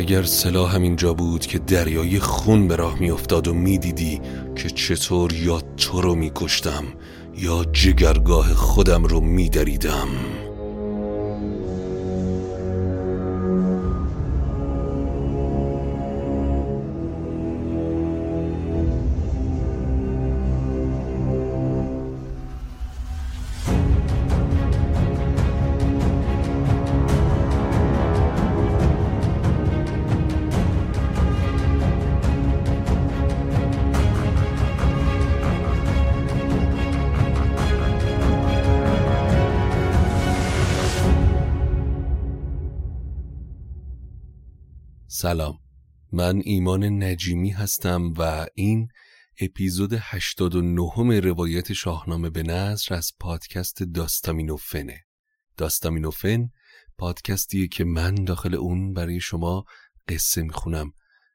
اگر سلاح همینجا بود که دریای خون به راه میافتاد و می‌دیدی که چطور یا تو رو میکشتم یا جگرگاه خودم رو میدریدم. من ایمان نجیمی هستم و این اپیزود 89 روایت شاهنامه به نظر از پادکست داستامینوفنه. داستامینوفن پادکستیه که من داخل اون برای شما قصه می‌خونم.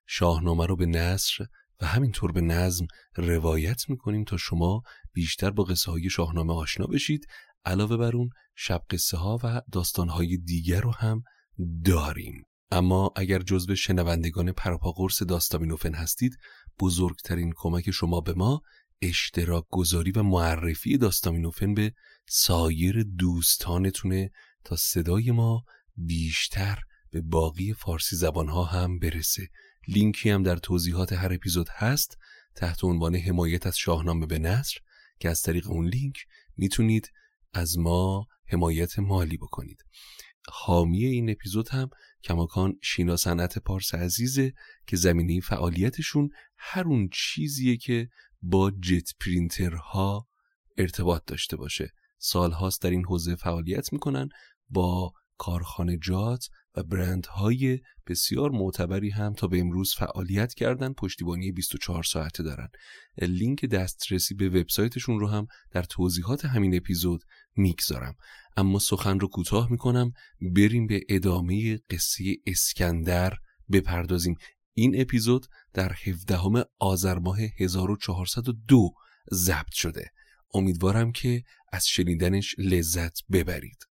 شاهنامه رو به نصر و همینطور به نظم روایت می‌کنیم تا شما بیشتر با قصه های شاهنامه آشنا بشید. علاوه بر اون شب قصه ها و داستان های دیگر رو هم داریم. اما اگر جزو شنوندگان پراپاگورس داستامینوفن هستید بزرگترین کمک شما به ما اشتراک گذاری و معرفی داستامینوفن به سایر دوستانتونه تا صدای ما بیشتر به باقی فارسی زبانها هم برسه. لینکی هم در توضیحات هر اپیزود هست تحت عنوان حمایت از شاهنامه به نصر که از طریق اون لینک می‌تونید از ما حمایت مالی بکنید. حامی این اپیزود هم کماکان شینا صنعت پارس عزیزه که زمینه فعالیتشون هر اون چیزیه که با جت پرینترها ارتباط داشته باشه. سالهاست در این حوزه فعالیت می‌کنن با کارخانجات و برندهای بسیار معتبری هم تا به امروز فعالیت کردن پشتیبانی 24 ساعته دارن. لینک دسترسی به وبسایتشون رو هم در توضیحات همین اپیزود می‌گذارم. اما سخن رو کوتاه می‌کنم. بریم به ادامه قصه اسکندر بپردازیم. این اپیزود در 17 آذر ماه 1402 ضبط شده. امیدوارم که از شنیدنش لذت ببرید.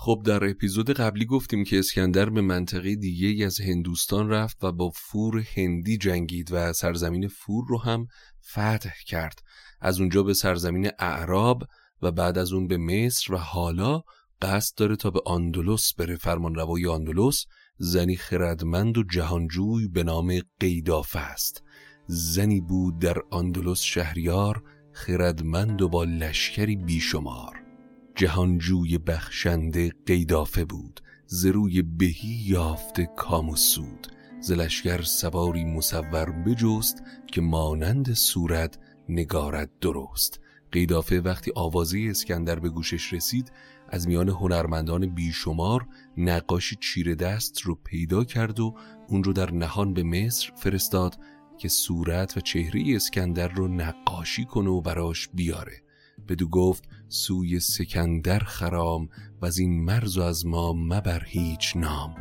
خب در اپیزود قبلی گفتیم که اسکندر به منطقه دیگه از هندوستان رفت و با فور هندی جنگید و سرزمین فور رو هم فتح کرد. از اونجا به سرزمین اعراب و بعد از اون به مصر و حالا قصد داره تا به آندلس بره. فرمانروای آندلس زنی خردمند و جهانجوی به نام قیدافه است. زنی بود در آندلس شهریار خردمند و با لشکری بیشمار. جهانجوی بخشنده قیدافه بود زروی بهی یافته کام و سود. زلشگر سواری مصور بجست که مانند صورت نگارد درست. قیدافه وقتی آوازه اسکندر به گوشش رسید از میان هنرمندان بیشمار نقاشی چیره دست رو پیدا کرد و اون رو در نهان به مصر فرستاد که صورت و چهره اسکندر رو نقاشی کنه و براش بیاره. بدو گفت سوی سکندر خرام و از این مرز و از ما مبر هیچ نام.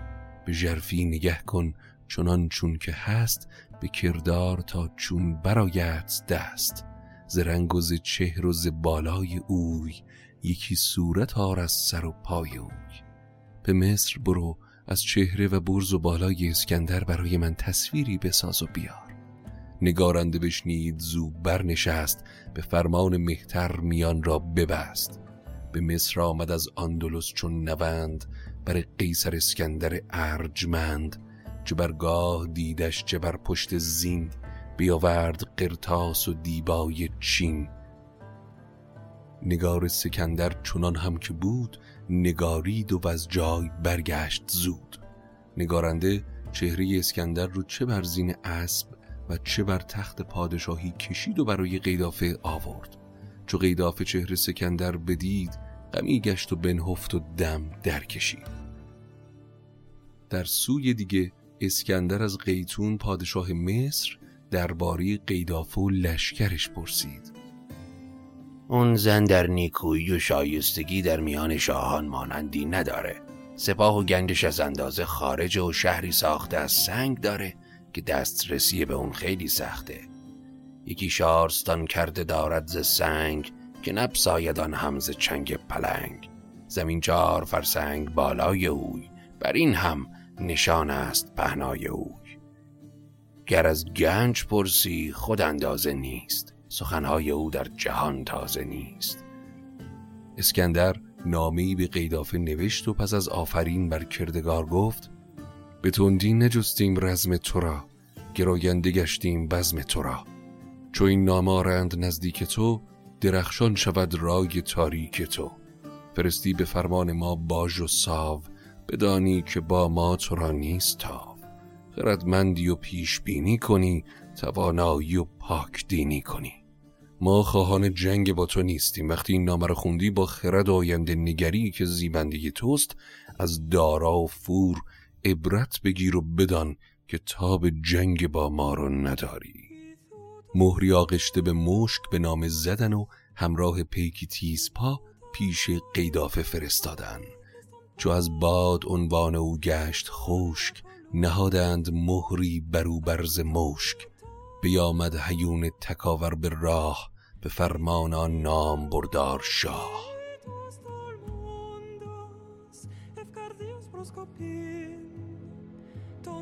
به جرفی نگه کن چنان چون که هست به کردار تا چون برایت دست. ز رنگ و ز و بالای اوی یکی صورت آر از سر و پای اوی. به مصر برو از چهره و برز و بالای اسکندر برای من تصویری بساز و بیار. نگارنده بشنید زو برنشست به فرمان مهتر میان را ببست. به مصر آمد از آندلس چون نوند بر قیصر اسکندر ارجمند. چه برگاه دیدش چه بر پشت زین بیاورد قرتاس و دیبای چین. نگار سکندر چنان هم که بود نگارید و از جای برگشت زود. نگارنده چهره اسکندر رو چه بر زین اسب و چه بر تخت پادشاهی کشید و برای قیدافه آورد. چو قیدافه چهره سکندر بدید غمی گشت و بنهفت و دم در کشید در سوی دیگه اسکندر از قیتون پادشاه مصر درباره قیدافه و لشکرش پرسید. اون زن در نیکویی و شایستگی در میان شاهان مانندی نداره. سپاه و گنجش از اندازه خارج و شهری ساخته از سنگ داره. که دسترسی به اون خیلی سخته. یکی شارستان کرده دارد ز سنگ که نبسایدان همز چنگ پلنگ. زمین چهار فرسنگ بالای اوی بر این هم نشان است پهنای اوی. گر از گنج پرسی خود اندازه نیست. سخنهای او در جهان تازه نیست. اسکندر نامه‌ای به قیدافه نوشت و پس از آفرین بر کردگار گفت به تندی نجستیم رزم تو را. گراینده گشتیم بزم تو را. چو این نامارند نزدیک تو درخشان شود رای تاریک تو. فرستی به فرمان ما باج و ساو بدانی که با ما تو را نیست تاو خردمندی و پیش بینی کنی توانایی و پاک دینی کنی. ما خواهان جنگ با تو نیستیم. وقتی این نامه خوندی با خرد آینده نگری که زیبندگی توست از دارا و فور عبرت بگیر و بدان که تاب جنگ با ما رو نداری. مهری آغشته به مشک به نام زدن و همراه پیکی تیزپا پیش قیدافه فرستادن. چو از باد عنوان او گشت خشک نهادند مهری برو برز مشک. بیامد هیون تکاور به راه به فرمان آن نام بردار شاه.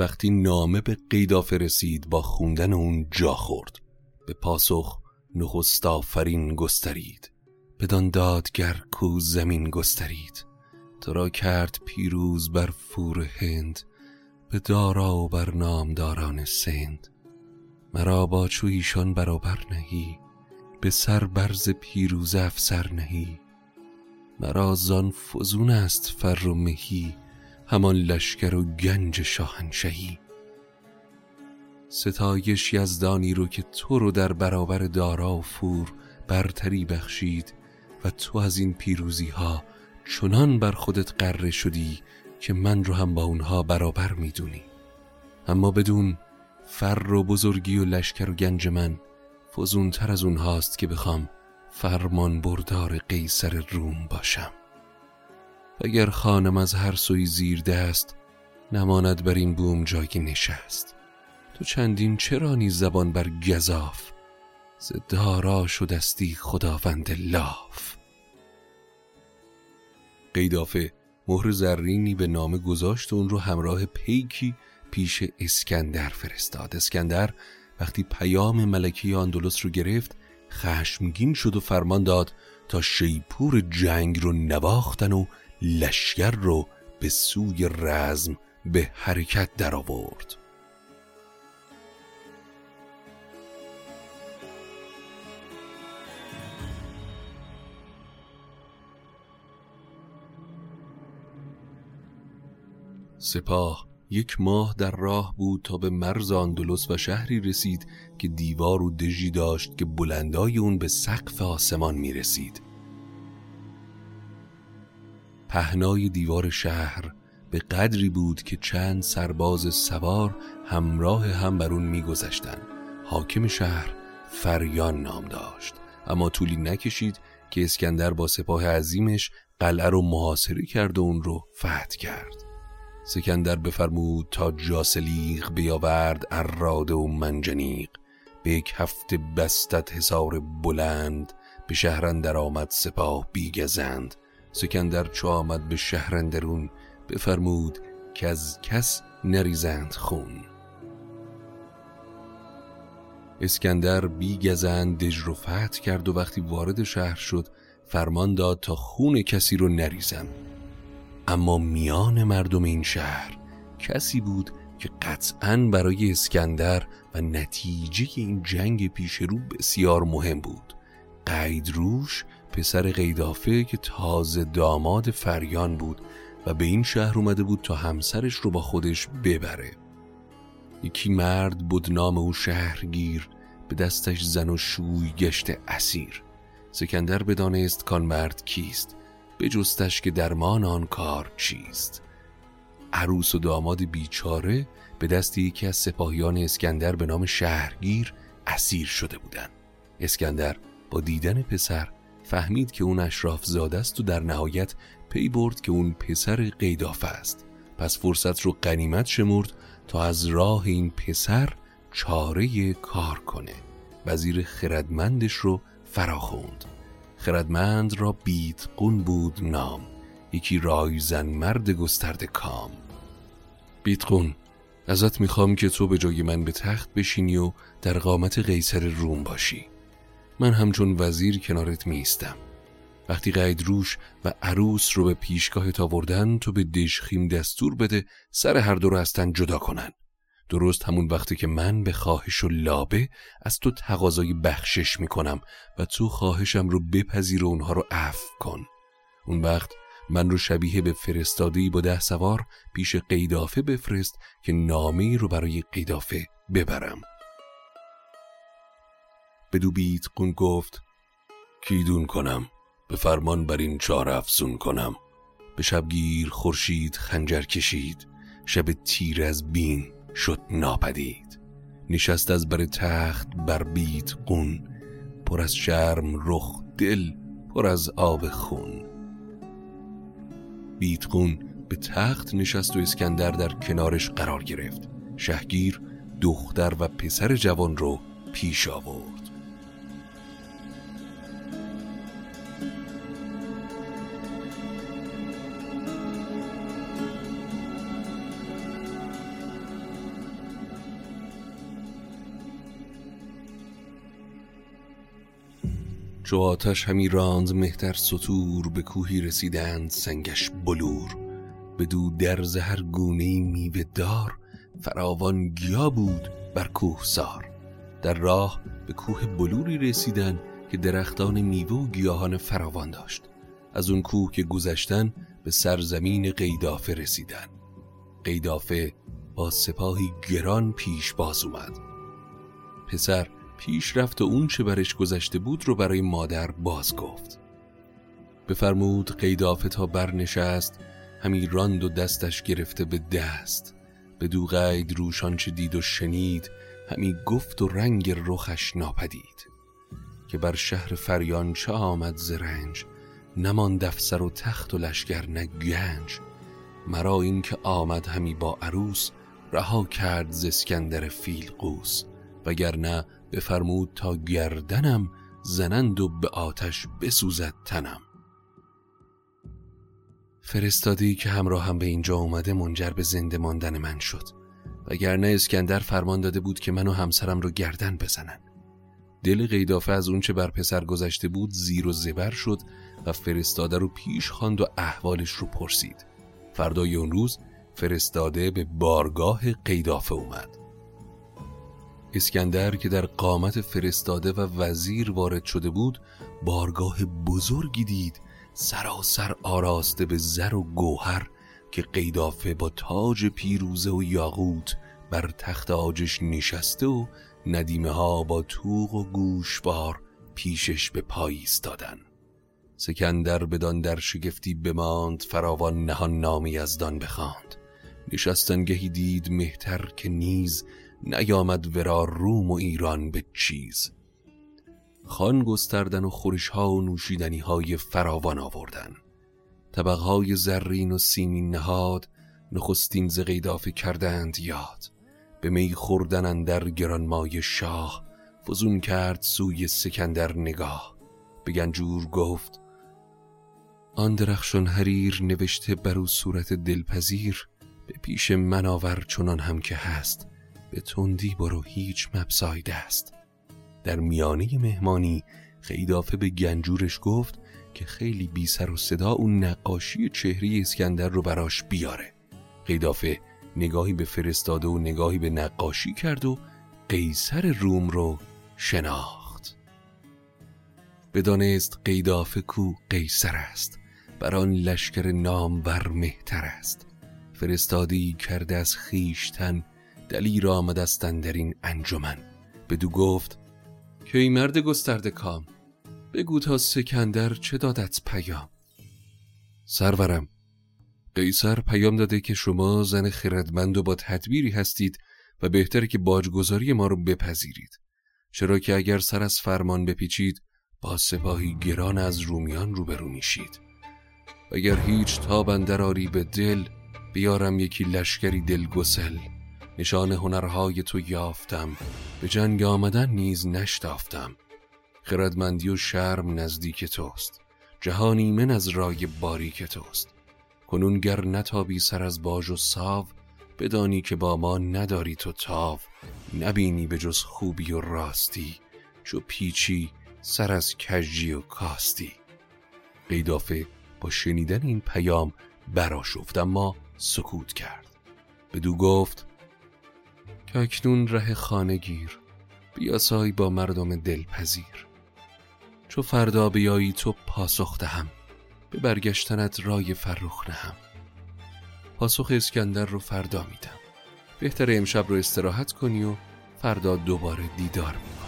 وقتی نامه به قیدافه رسید با خوندن اون جا خورد. به پاسخ نخست آفرین گسترید. بدان دادگر کو زمین گسترید. تو را کرد پیروز بر فور هند به دارا و بر نامداران سند. مرا با چو ایشان برابر نهی به سر برز پیروز افسر نهی. مرا زان فزون است فر و مهی همان لشکر و گنج شاهنشهی. ستایش یزدانی رو که تو رو در برابر دارا و فور برتری بخشید و تو از این پیروزی ها چنان بر خودت قره شدی که من رو هم با اونها برابر می‌دونی. اما بدون فر و بزرگی و لشکر و گنج من فزونتر از اونهاست که بخوام فرمان بردار قیصر روم باشم. اگر خانم از هر سوی زیر دست نماند بر این بوم جای نشست. تو چندین چرا نیز زبان بر گذاف ز دارا شدستی خداوند لاف. قیدافه مهر زرینی به نام گذاشت اون رو همراه پیکی پیش اسکندر فرستاد. اسکندر وقتی پیام ملکی آندلس رو گرفت خشمگین شد و فرمان داد تا شیپور جنگ رو نواختن و لشگر رو به سوی رزم به حرکت درآورد. سپاه یک ماه در راه بود تا به مرز آندلس و شهری رسید که دیوار و دژی داشت که بلندای اون به سقف آسمان می رسید. پهنای دیوار شهر به قدری بود که چند سرباز سوار همراه هم بر اون میگذشتند. حاکم شهر فریان نام داشت. اما طولی نکشید که اسکندر با سپاه عظیمش قلعه رو محاصره کرد و اون رو فتح کرد. سکندر بفرمود تا جاسلیق بیاورد اراده و منجنیق. به یک هفته بستت حصار بلند به شهرندر آمد سپاه بیگزند. سکندر چو آمد به شهرندرون بفرمود که از کس نریزند خون. اسکندر بی گزند رو فتح کرد و وقتی وارد شهر شد فرمان داد تا خون کسی رو نریزن اما میان مردم این شهر کسی بود که قطعا برای اسکندر و نتیجه این جنگ پیش رو بسیار مهم بود. قیدروش پسر قیدافه که تازه داماد فریان بود و به این شهر اومده بود تا همسرش رو با خودش ببره. یکی مرد بود نام او شهرگیر به دستش زن و شوی گشت اسیر. سکندر بدانست کان مرد کیست بجستش که درمان آن کار چیست. عروس و داماد بیچاره به دست یکی از سپاهیان اسکندر به نام شهرگیر اسیر شده بودند. اسکندر با دیدن پسر فهمید که اون اشراف زاده است و در نهایت پی برد که اون پسر قیدافه است. پس فرصت رو قنیمت شمرد تا از راه این پسر چاره کار کنه. وزیر خردمندش رو فراخوند. خردمند را بیتقون بود نام. یکی رایزن مرد گسترده کام. بیتقون ازت می‌خوام که تو به جای من به تخت بشینی و در قامت قیصر روم باشی. من همچون وزیر کنارت میستم وقتی قید روش و عروس رو به پیشگاه آوردن تو به دشخیم دستور بده سر هر دو رو از جدا کنن. درست همون وقتی که من به خواهش و لابه از تو تقاضای بخشش می‌کنم و تو خواهشم رو بپذیر و اونها رو عفو کن. اون وقت من رو شبیه به فرستادی با ده سوار پیش قیدافه بفرست که نامه رو برای قیدافه ببرم. بدو بیت قون گفت کیدون کنم؟ به فرمان بر این چار افزون کنم. به شبگیر خورشید خنجر کشید شب تیر از بین شد ناپدید. نشست از بر تخت بر بیت قون پر از شرم رخ دل پر از آب خون. بیتقون به تخت نشست و اسکندر در کنارش قرار گرفت. شهگیر دختر و پسر جوان رو پیش آورد. چو آتش همی راند مهتر سطور به کوهی رسیدند سنگش بلور. به دو در زهر گونه میوه دار فراوان گیا بود بر کوه سار. در راه به کوه بلوری رسیدن که درختان میوه و گیاهان فراوان داشت. از اون کوه که گذشتن به سرزمین قیدافه رسیدن. قیدافه با سپاهی گران پیش باز اومد. پسر پیش رفت و اون چه برش گذشته بود رو برای مادر باز گفت. بفرمود قیدافه تا برنشست همی راند و دستش گرفته به دست. به دو قید روشان چه دید و شنید همی گفت و رنگ رخش ناپدید. که بر شهر فریان چه آمد زرنج نمان دفسر و تخت و لشگر نه گنج. مرا این که آمد همی با عروس رها کرد زسکندر فیل قوس وگرنه بفرمود تا گردنم زنند و به آتش بسوزد تنم. فرستادی که همراه هم به اینجا اومده منجر به زنده ماندن من شد. وگرنه اسکندر فرمان داده بود که من و همسرم رو گردن بزنن. دل قیدافه از اونچه بر پسر گذشته بود زیر و زبر شد و فرستاده رو پیش خواند و احوالش رو پرسید. فردای اون روز فرستاده به بارگاه قیدافه اومد. اسکندر که در قامت فرستاده و وزیر وارد شده بود بارگاه بزرگی دید سراسر آراسته به زر و گوهر که قیدافه با تاج پیروزه و یاقوت بر تخت آجش نشسته و ندیمه ها با توق و گوشوار پیشش به پای ایستادن. سکندر بدان در شگفتی بماند فراوان نهان نامی دان بخواند. نشستنگهی دید مهتر که نیز نیامد ورا روم و ایران به چیز. خان گستردن و خورش ها و نوشیدنی های فراوان آوردن. طبق های زرین و سیمین نهاد نخستین ز کردند یاد. به می خوردن در گرانمای شاه فزون کرد سوی سکندر نگاه. به گنجور گفت آن درخشان حریر نوشته بر او صورت دلپذیر به پیش من آور چنان هم که هست. به تندی برو هیچ مبسایده است. در میانه مهمانی خیدافه به گنجورش گفت که خیلی بی سر و صدا اون نقاشی چهره اسکندر رو براش بیاره. قیدافه نگاهی به فرستاده و نگاهی به نقاشی کرد و قیصر روم رو شناخت. بدانست قیدافه کو قیصر است. بر آن لشکر نامور مهتر است. فرستادی کرده از خیشتن دلیر در این انجمن. بدو گفت که ای مرد گسترده کام بگو تا سکندر چه دادت پیام. سرورم قیصر پیام داده که شما زن خردمند و با تدبیری هستید و بهتره که باجگذاری ما رو بپذیرید. چرا که اگر سر از فرمان بپیچید با سپاهی گران از رومیان روبرو میشید. اگر هیچ تاب آری به دل بیارم یکی لشکری دلگسل. نشان هنرهای تو یافتم. به جنگ آمدن نیز نشتافتم. خردمندی و شرم نزدیک توست. جهانی من از رای باریک توست. کنون گر نتابی سر از باج و ساو بدانی که با ما نداری تو تاو. نبینی به جز خوبی و راستی چو پیچی سر از کجی و کاستی. قیدافه با شنیدن این پیام براشفت اما سکوت کرد. بدو گفت که اکنون ره خانه گیر. بیاسای با مردم دلپذیر. چو فردا بیایی تو پاسخ دهم. به برگشتنت رای فرخ نهم. پاسخ اسکندر رو فردا میدم. بهتر امشب رو استراحت کنی و فردا دوباره دیدار می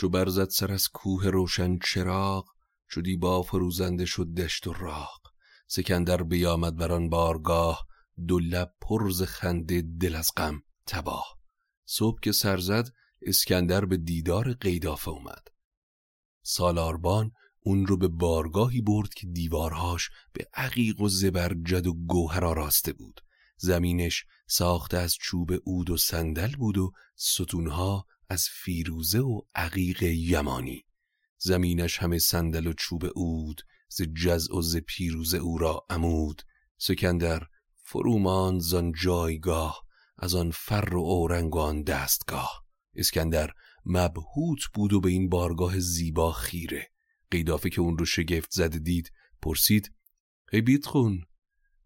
چو برزد سر از کوه روشن چراغ چو با فروزنده شد دشت و راغ. سکندر بیامد بر آن بارگاه دو لب پرز خنده دل از غم تباه. صبح که سر زد اسکندر به دیدار قیدافه اومد. سالاربان اون رو به بارگاهی برد که دیوارهاش به عقیق و زبرجد و گوهر آراسته بود. زمینش ساخته از چوب عود و صندل بود و ستونها از فیروزه و عقیق یمانی. زمینش همه صندل و چوب اود ز جز و ز پیروزه او را عمود. سکندر فرومان زان جایگاه از آن فر و اورنگ دستگاه. اسکندر مبهوت بود و به این بارگاه زیبا خیره. قیدافه که اون رو شگفت زده دید پرسید ای بیتخون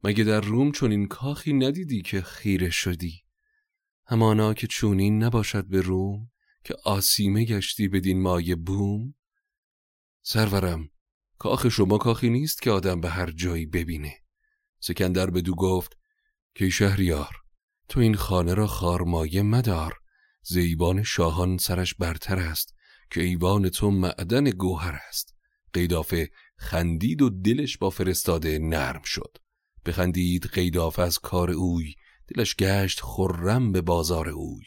مگه در روم چون این کاخی ندیدی که خیره شدی؟ همانا که چونین نباشد به روم. که آسیمه گشتی بدین مایه بوم؟ سرورم کاخ شما کاخی نیست که آدم به هر جایی ببینه. سکندر دو گفت که شهریار تو این خانه را خارمایه مدار. زیبان شاهان سرش برتر است که ایوان تو معدن گوهر است. قیدافه خندید و دلش با فرستاده نرم شد. بخندید قیدافه از کار اوی دلش گشت خرم به بازار اوی.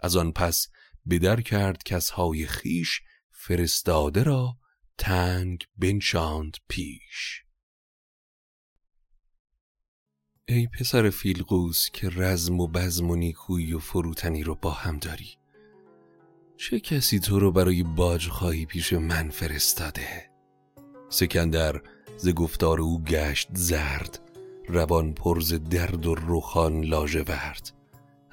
از آن پس بدر کرد کسهای خیش فرستاده را تنگ بنشاند پیش. ای پسر فیلقوس که رزم و بزم و نیکویی و فروتنی رو با هم داری چه کسی تو رو برای باج خواهی پیش من فرستاده؟ سکندر ز گفتار او گشت زرد روان پرز درد و رخان لاژه ورد.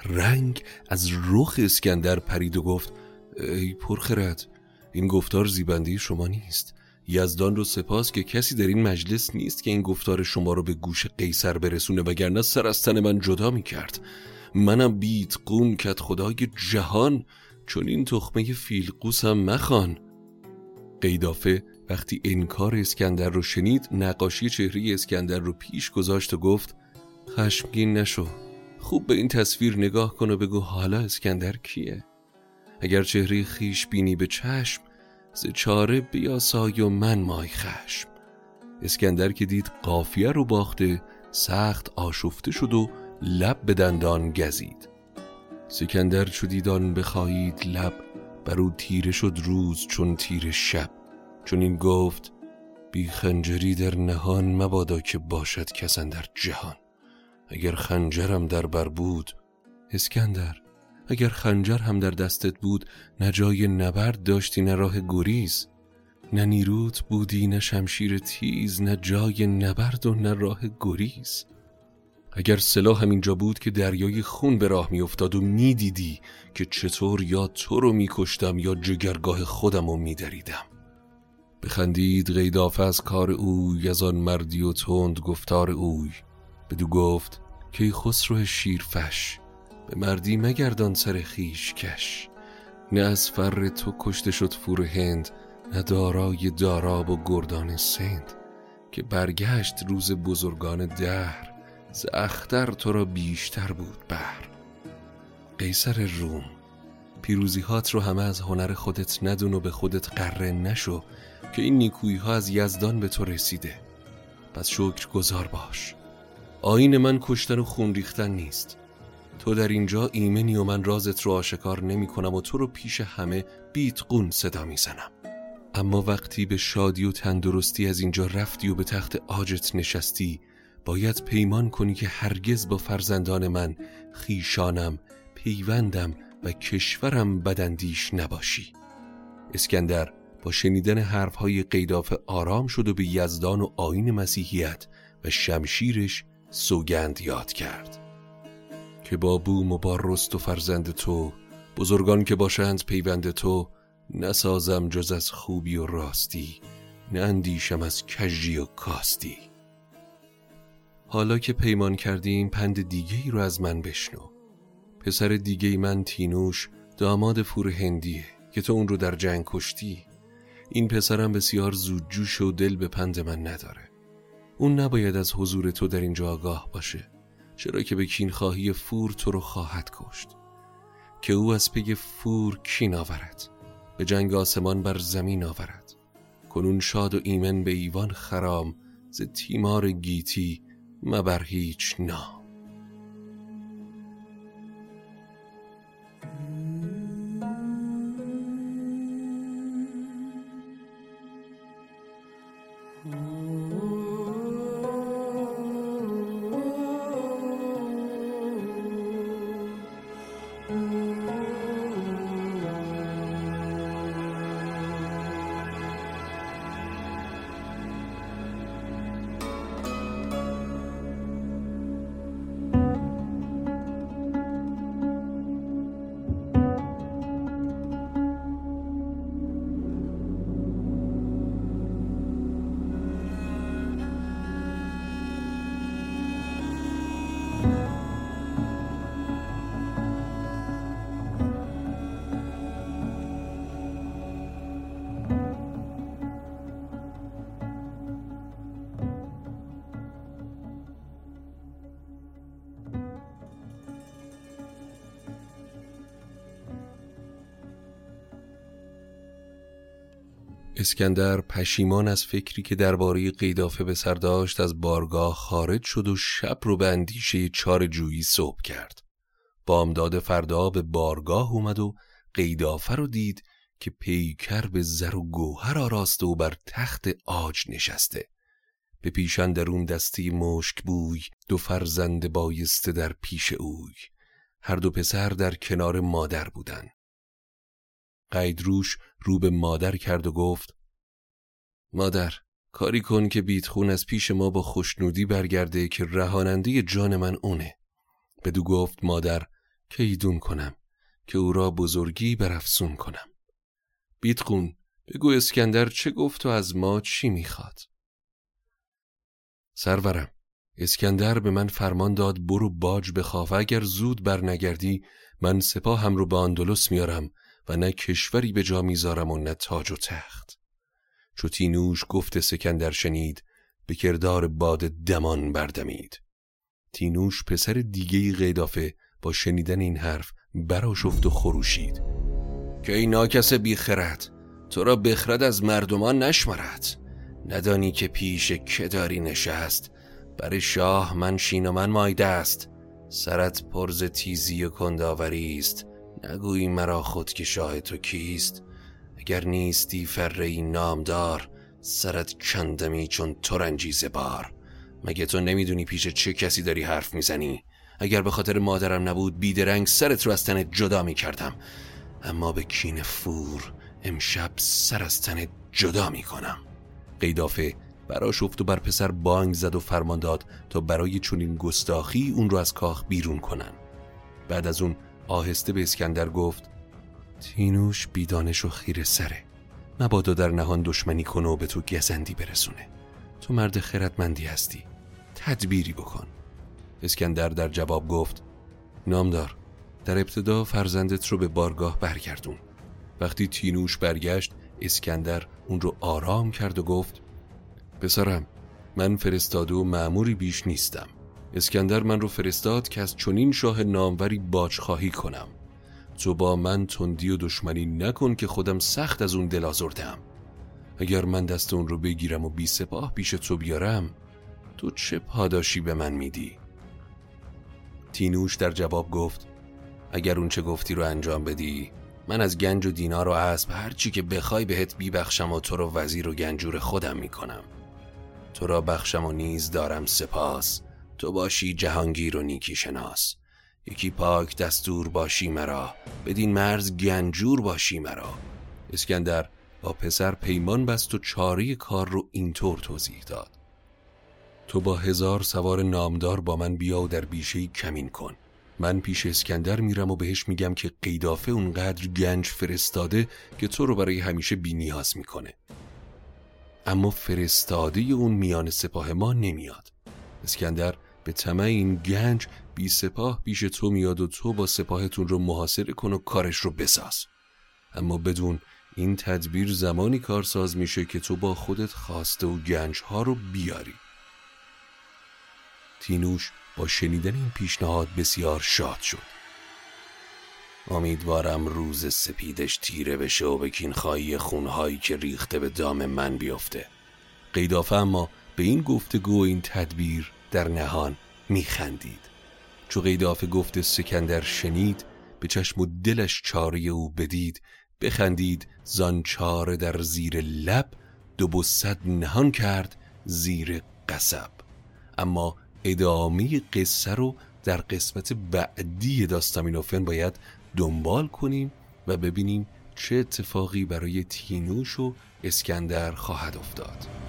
رنگ از رخ اسکندر پرید و گفت ای پرخرد این گفتار زیبنده شما نیست. یزدان رو سپاس که کسی در این مجلس نیست که این گفتار شما رو به گوش قیصر برسونه وگرنه سر از تن من جدا می کرد منم بیت قون کت خدای جهان چون این تخمه فیلقوسم مخان قیدافه وقتی انکار اسکندر رو شنید نقاشی چهره اسکندر رو پیش گذاشت و گفت خشمگین نشو. خوب به این تصویر نگاه کن و بگو حالا اسکندر کیه؟ اگر چهره خیش بینی به چشم ز چاره بیاسای و من مای خشم. اسکندر که دید قافیه رو باخته سخت آشفته شد و لب به دندان گزید. سکندر چو دیدان بخواهید لب بر او تیره شد روز چون تیر شب. چون این گفت بی خنجری در نهان مبادا که باشد کسان در جهان. اگر خنجرم در بر بود اسکندر اگر خنجر هم در دستت بود نه جای نبرد داشتی نه راه گریز نه نیروت بودی نه شمشیر تیز نه جای نبرد و نه راه گریز. اگر سلاح اینجا بود که دریای خون به راه میافتاد و می‌دیدی که چطور یا تو رو میکشتم یا جگرگاه خودم رو میدریدم. بخندید غیدافه از کار اوی از آن مردی و تند گفتار اوی. بدو گفت که خسرو شیرفش به مردی مگردان سر خیش کش. نه از فر تو کشته شد فور هند نه دارای داراب و گردان سند. که برگشت روز بزرگان دهر ز اختر تو را بیشتر بود بر قیصر روم پیروزی هات رو همه از هنر خودت ندون و به خودت قره نشو که این نیکویی ها از یزدان به تو رسیده. پس شکر گذار باش. آین من کشتن و خون ریختن نیست تو در اینجا ایمنی و من رازت رو آشکار نمی کنم و تو رو پیش همه بیت قون صدا می زنم. اما وقتی به شادی و تندرستی از اینجا رفتی و به تخت آجت نشستی باید پیمان کنی که هرگز با فرزندان من خیشانم پیوندم و کشورم بدندیش نباشی اسکندر با شنیدن حرفهای قیدافه آرام شد و به یزدان و آین مسیحیت و شمشیرش سوگند یاد کرد. که با بوم و با رست و فرزند تو بزرگان که باشند پیوند تو نسازم جز از خوبی و راستی نه اندیشم از کجی و کاستی. حالا که پیمان کردیم پند دیگه ای رو از من بشنو. پسر دیگه من تینوش داماد فور هندیه که تو اون رو در جنگ کشتی. این پسرم بسیار زودجوش و دل به پند من نداره. اون نباید از حضور تو در اینجا آگاه باشه چرا که به کینخواهی فور تو رو خواهد کشت. که او از پی فور کین آورد به جنگ آسمان بر زمین آورد. کنون شاد و ایمن به ایوان خرام ز تیمار گیتی مبر هیچ نام. اسکندر پشیمان از فکری که درباره قیدافه به سر داشت از بارگاه خارج شد و شب رو به اندیشه چار جویی صبح کرد. بامداد فردا به بارگاه اومد و قیدافه رو دید که پیکر به زر و گوهر آراسته و بر تخت آج نشسته. به پیشن درون دستی مشک بوی دو فرزند بایسته در پیش اوی. هر دو پسر در کنار مادر بودن. قیدروش رو به مادر کرد و گفت مادر کاری کن که بیتخون از پیش ما با خوشنودی برگرده که رهاننده جان من اونه. بدو گفت مادر که ایدون کنم که او را بزرگی برافزون کنم. بیتخون بگو اسکندر چه گفت و از ما چی می‌خواد؟ سرورم اسکندر به من فرمان داد برو باج بخواه و اگر زود برنگردی من سپاهم رو به اندلس میارم و نه کشوری به جا می‌ذارم و نه تاج و تخت. چو تینوش گفت سکندر شنید به کردار باد دمان بردمید. تینوش پسر دیگه قیدافه با شنیدن این حرف براشفت و خروشید. که ای ناکس بیخرد تو را بخرد از مردمان نشمرد. ندانی که پیش که داری نشست بر شاه من شین و من مایده است سرت پرز تیزی و کنداوری است. نگویی مرا خود که شاه تو کیست. اگر نیستی فره نامدار سرت کندمی چون ترنجی بار مگه تو نمی‌دونی پیش چه کسی داری حرف می‌زنی؟ اگر به خاطر مادرم نبود بیدرنگ سرت رو از تنت جدا می‌کردم. اما به کین فور امشب سر از تنت جدا می‌کنم. قیدافه براش افت و بر پسر بانگ زد و فرمان داد تا برای چنین گستاخی اون رو از کاخ بیرون کنن. بعد از اون آهسته به اسکندر گفت تینوش بیدانش و خیر سره. مبادا در نهان دشمنی کنه و به تو گزندی برسونه. تو مرد خردمندی هستی. تدبیری بکن. اسکندر در جواب گفت نامدار در ابتدا فرزندت رو به بارگاه برگردون. وقتی تینوش برگشت اسکندر اون رو آرام کرد و گفت پسرم من فرستاده و معموری بیش نیستم. اسکندر من رو فرستاد که از چنین شاه ناموری باج خواهی کنم. تو با من تندی و دشمنی نکن که خودم سخت از اون دل آزردم. اگر من دست اون رو بگیرم و بی سپاه پیش تو بیارم تو چه پاداشی به من میدی؟ تینوش در جواب گفت اگر اون چه گفتی رو انجام بدی من از گنج و دینار و اسب هر چی که بخوای بهت بیبخشم و تو رو وزیر و گنجور خودم می‌کنم. تو را بخشم و نیز دارم سپاس. تو باشی جهانگیر و نیکی شناس. یکی پاک دستور باشی مرا. بدین مرز گنجور باشی مرا. اسکندر با پسر پیمان بست و چاری کار رو اینطور توضیح داد. تو با هزار سوار نامدار با من بیا و در بیشه کمین کن. من پیش اسکندر میرم و بهش میگم که قیدافه اونقدر گنج فرستاده که تو رو برای همیشه بی نیاز می‌کنه. اما فرستاده اون میان سپاه ما نمیاد. اسکندر به طمع این گنج بی سپاه پیش تو میاد و تو با سپاهتون رو محاصره کن و کارش رو بساز. اما بدون این تدبیر زمانی کارساز میشه که تو با خودت خواسته و گنج ها رو بیاری. تینوش با شنیدن این پیشنهاد بسیار شاد شد. امیدوارم روز سپیدش تیره بشه و به کینخواهی خونهایی که ریخته به دام من بیفته. قیدافه اما به این گفتگو و این تدبیر در نهان میخندید. چو قیدافه گفت سکندر شنید به چشم و دلش چاره او بدید. بخندید زان چاره در زیر لب دو بسد نهان کرد زیر قصب. اما ادامه قصه رو در قسمت بعدی داستامینوفن باید دنبال کنیم و ببینیم چه اتفاقی برای تینوش و اسکندر خواهد افتاد.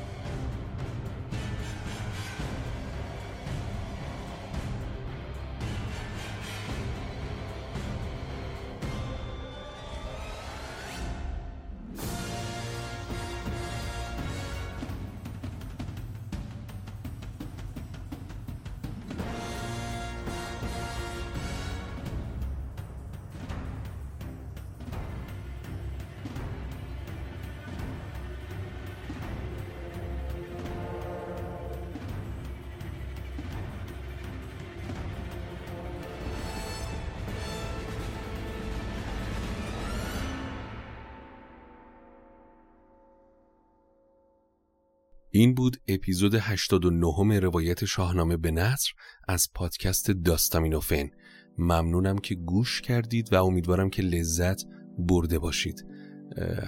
این بود اپیزود 89 روایت شاهنامه به نصر از پادکست داستامینوفن. ممنونم که گوش کردید و امیدوارم که لذت برده باشید.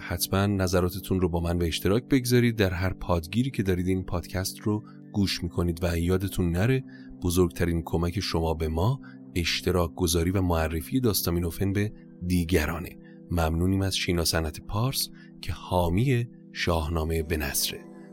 حتما نظراتتون رو با من به اشتراک بگذارید. در هر پادگیری که دارید این پادکست رو گوش می‌کنید و یادتون نره بزرگترین کمک شما به ما اشتراک گذاری و معرفی داستامینوفن به دیگرانه. ممنونیم از شینا سنت پارس که حامی شاهنامه به نصره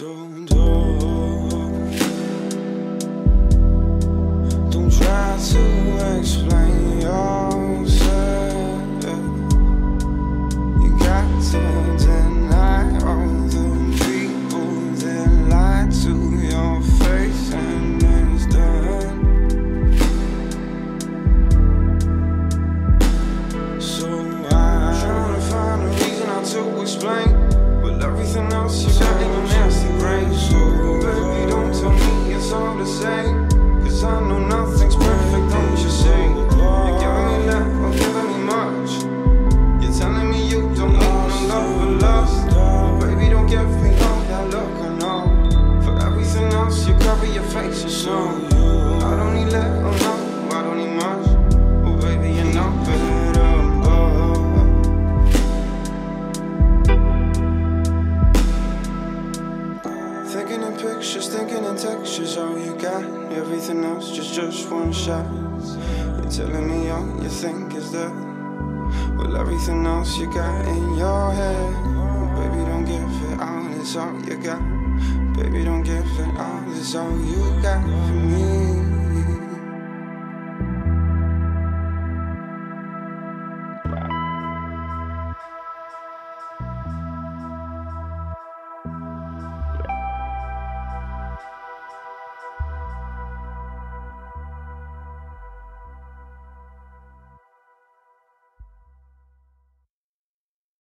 So on you. I don't need let alone, oh I don't need much. Oh, baby, you know better. Oh. Thinking in pictures, thinking in textures, all you got. Everything else just just one shot. You're telling me all you think is that. Well, everything else you got in your head. Oh, baby, don't give it out, it's all you got. Baby, don't give it all, This all you got for me.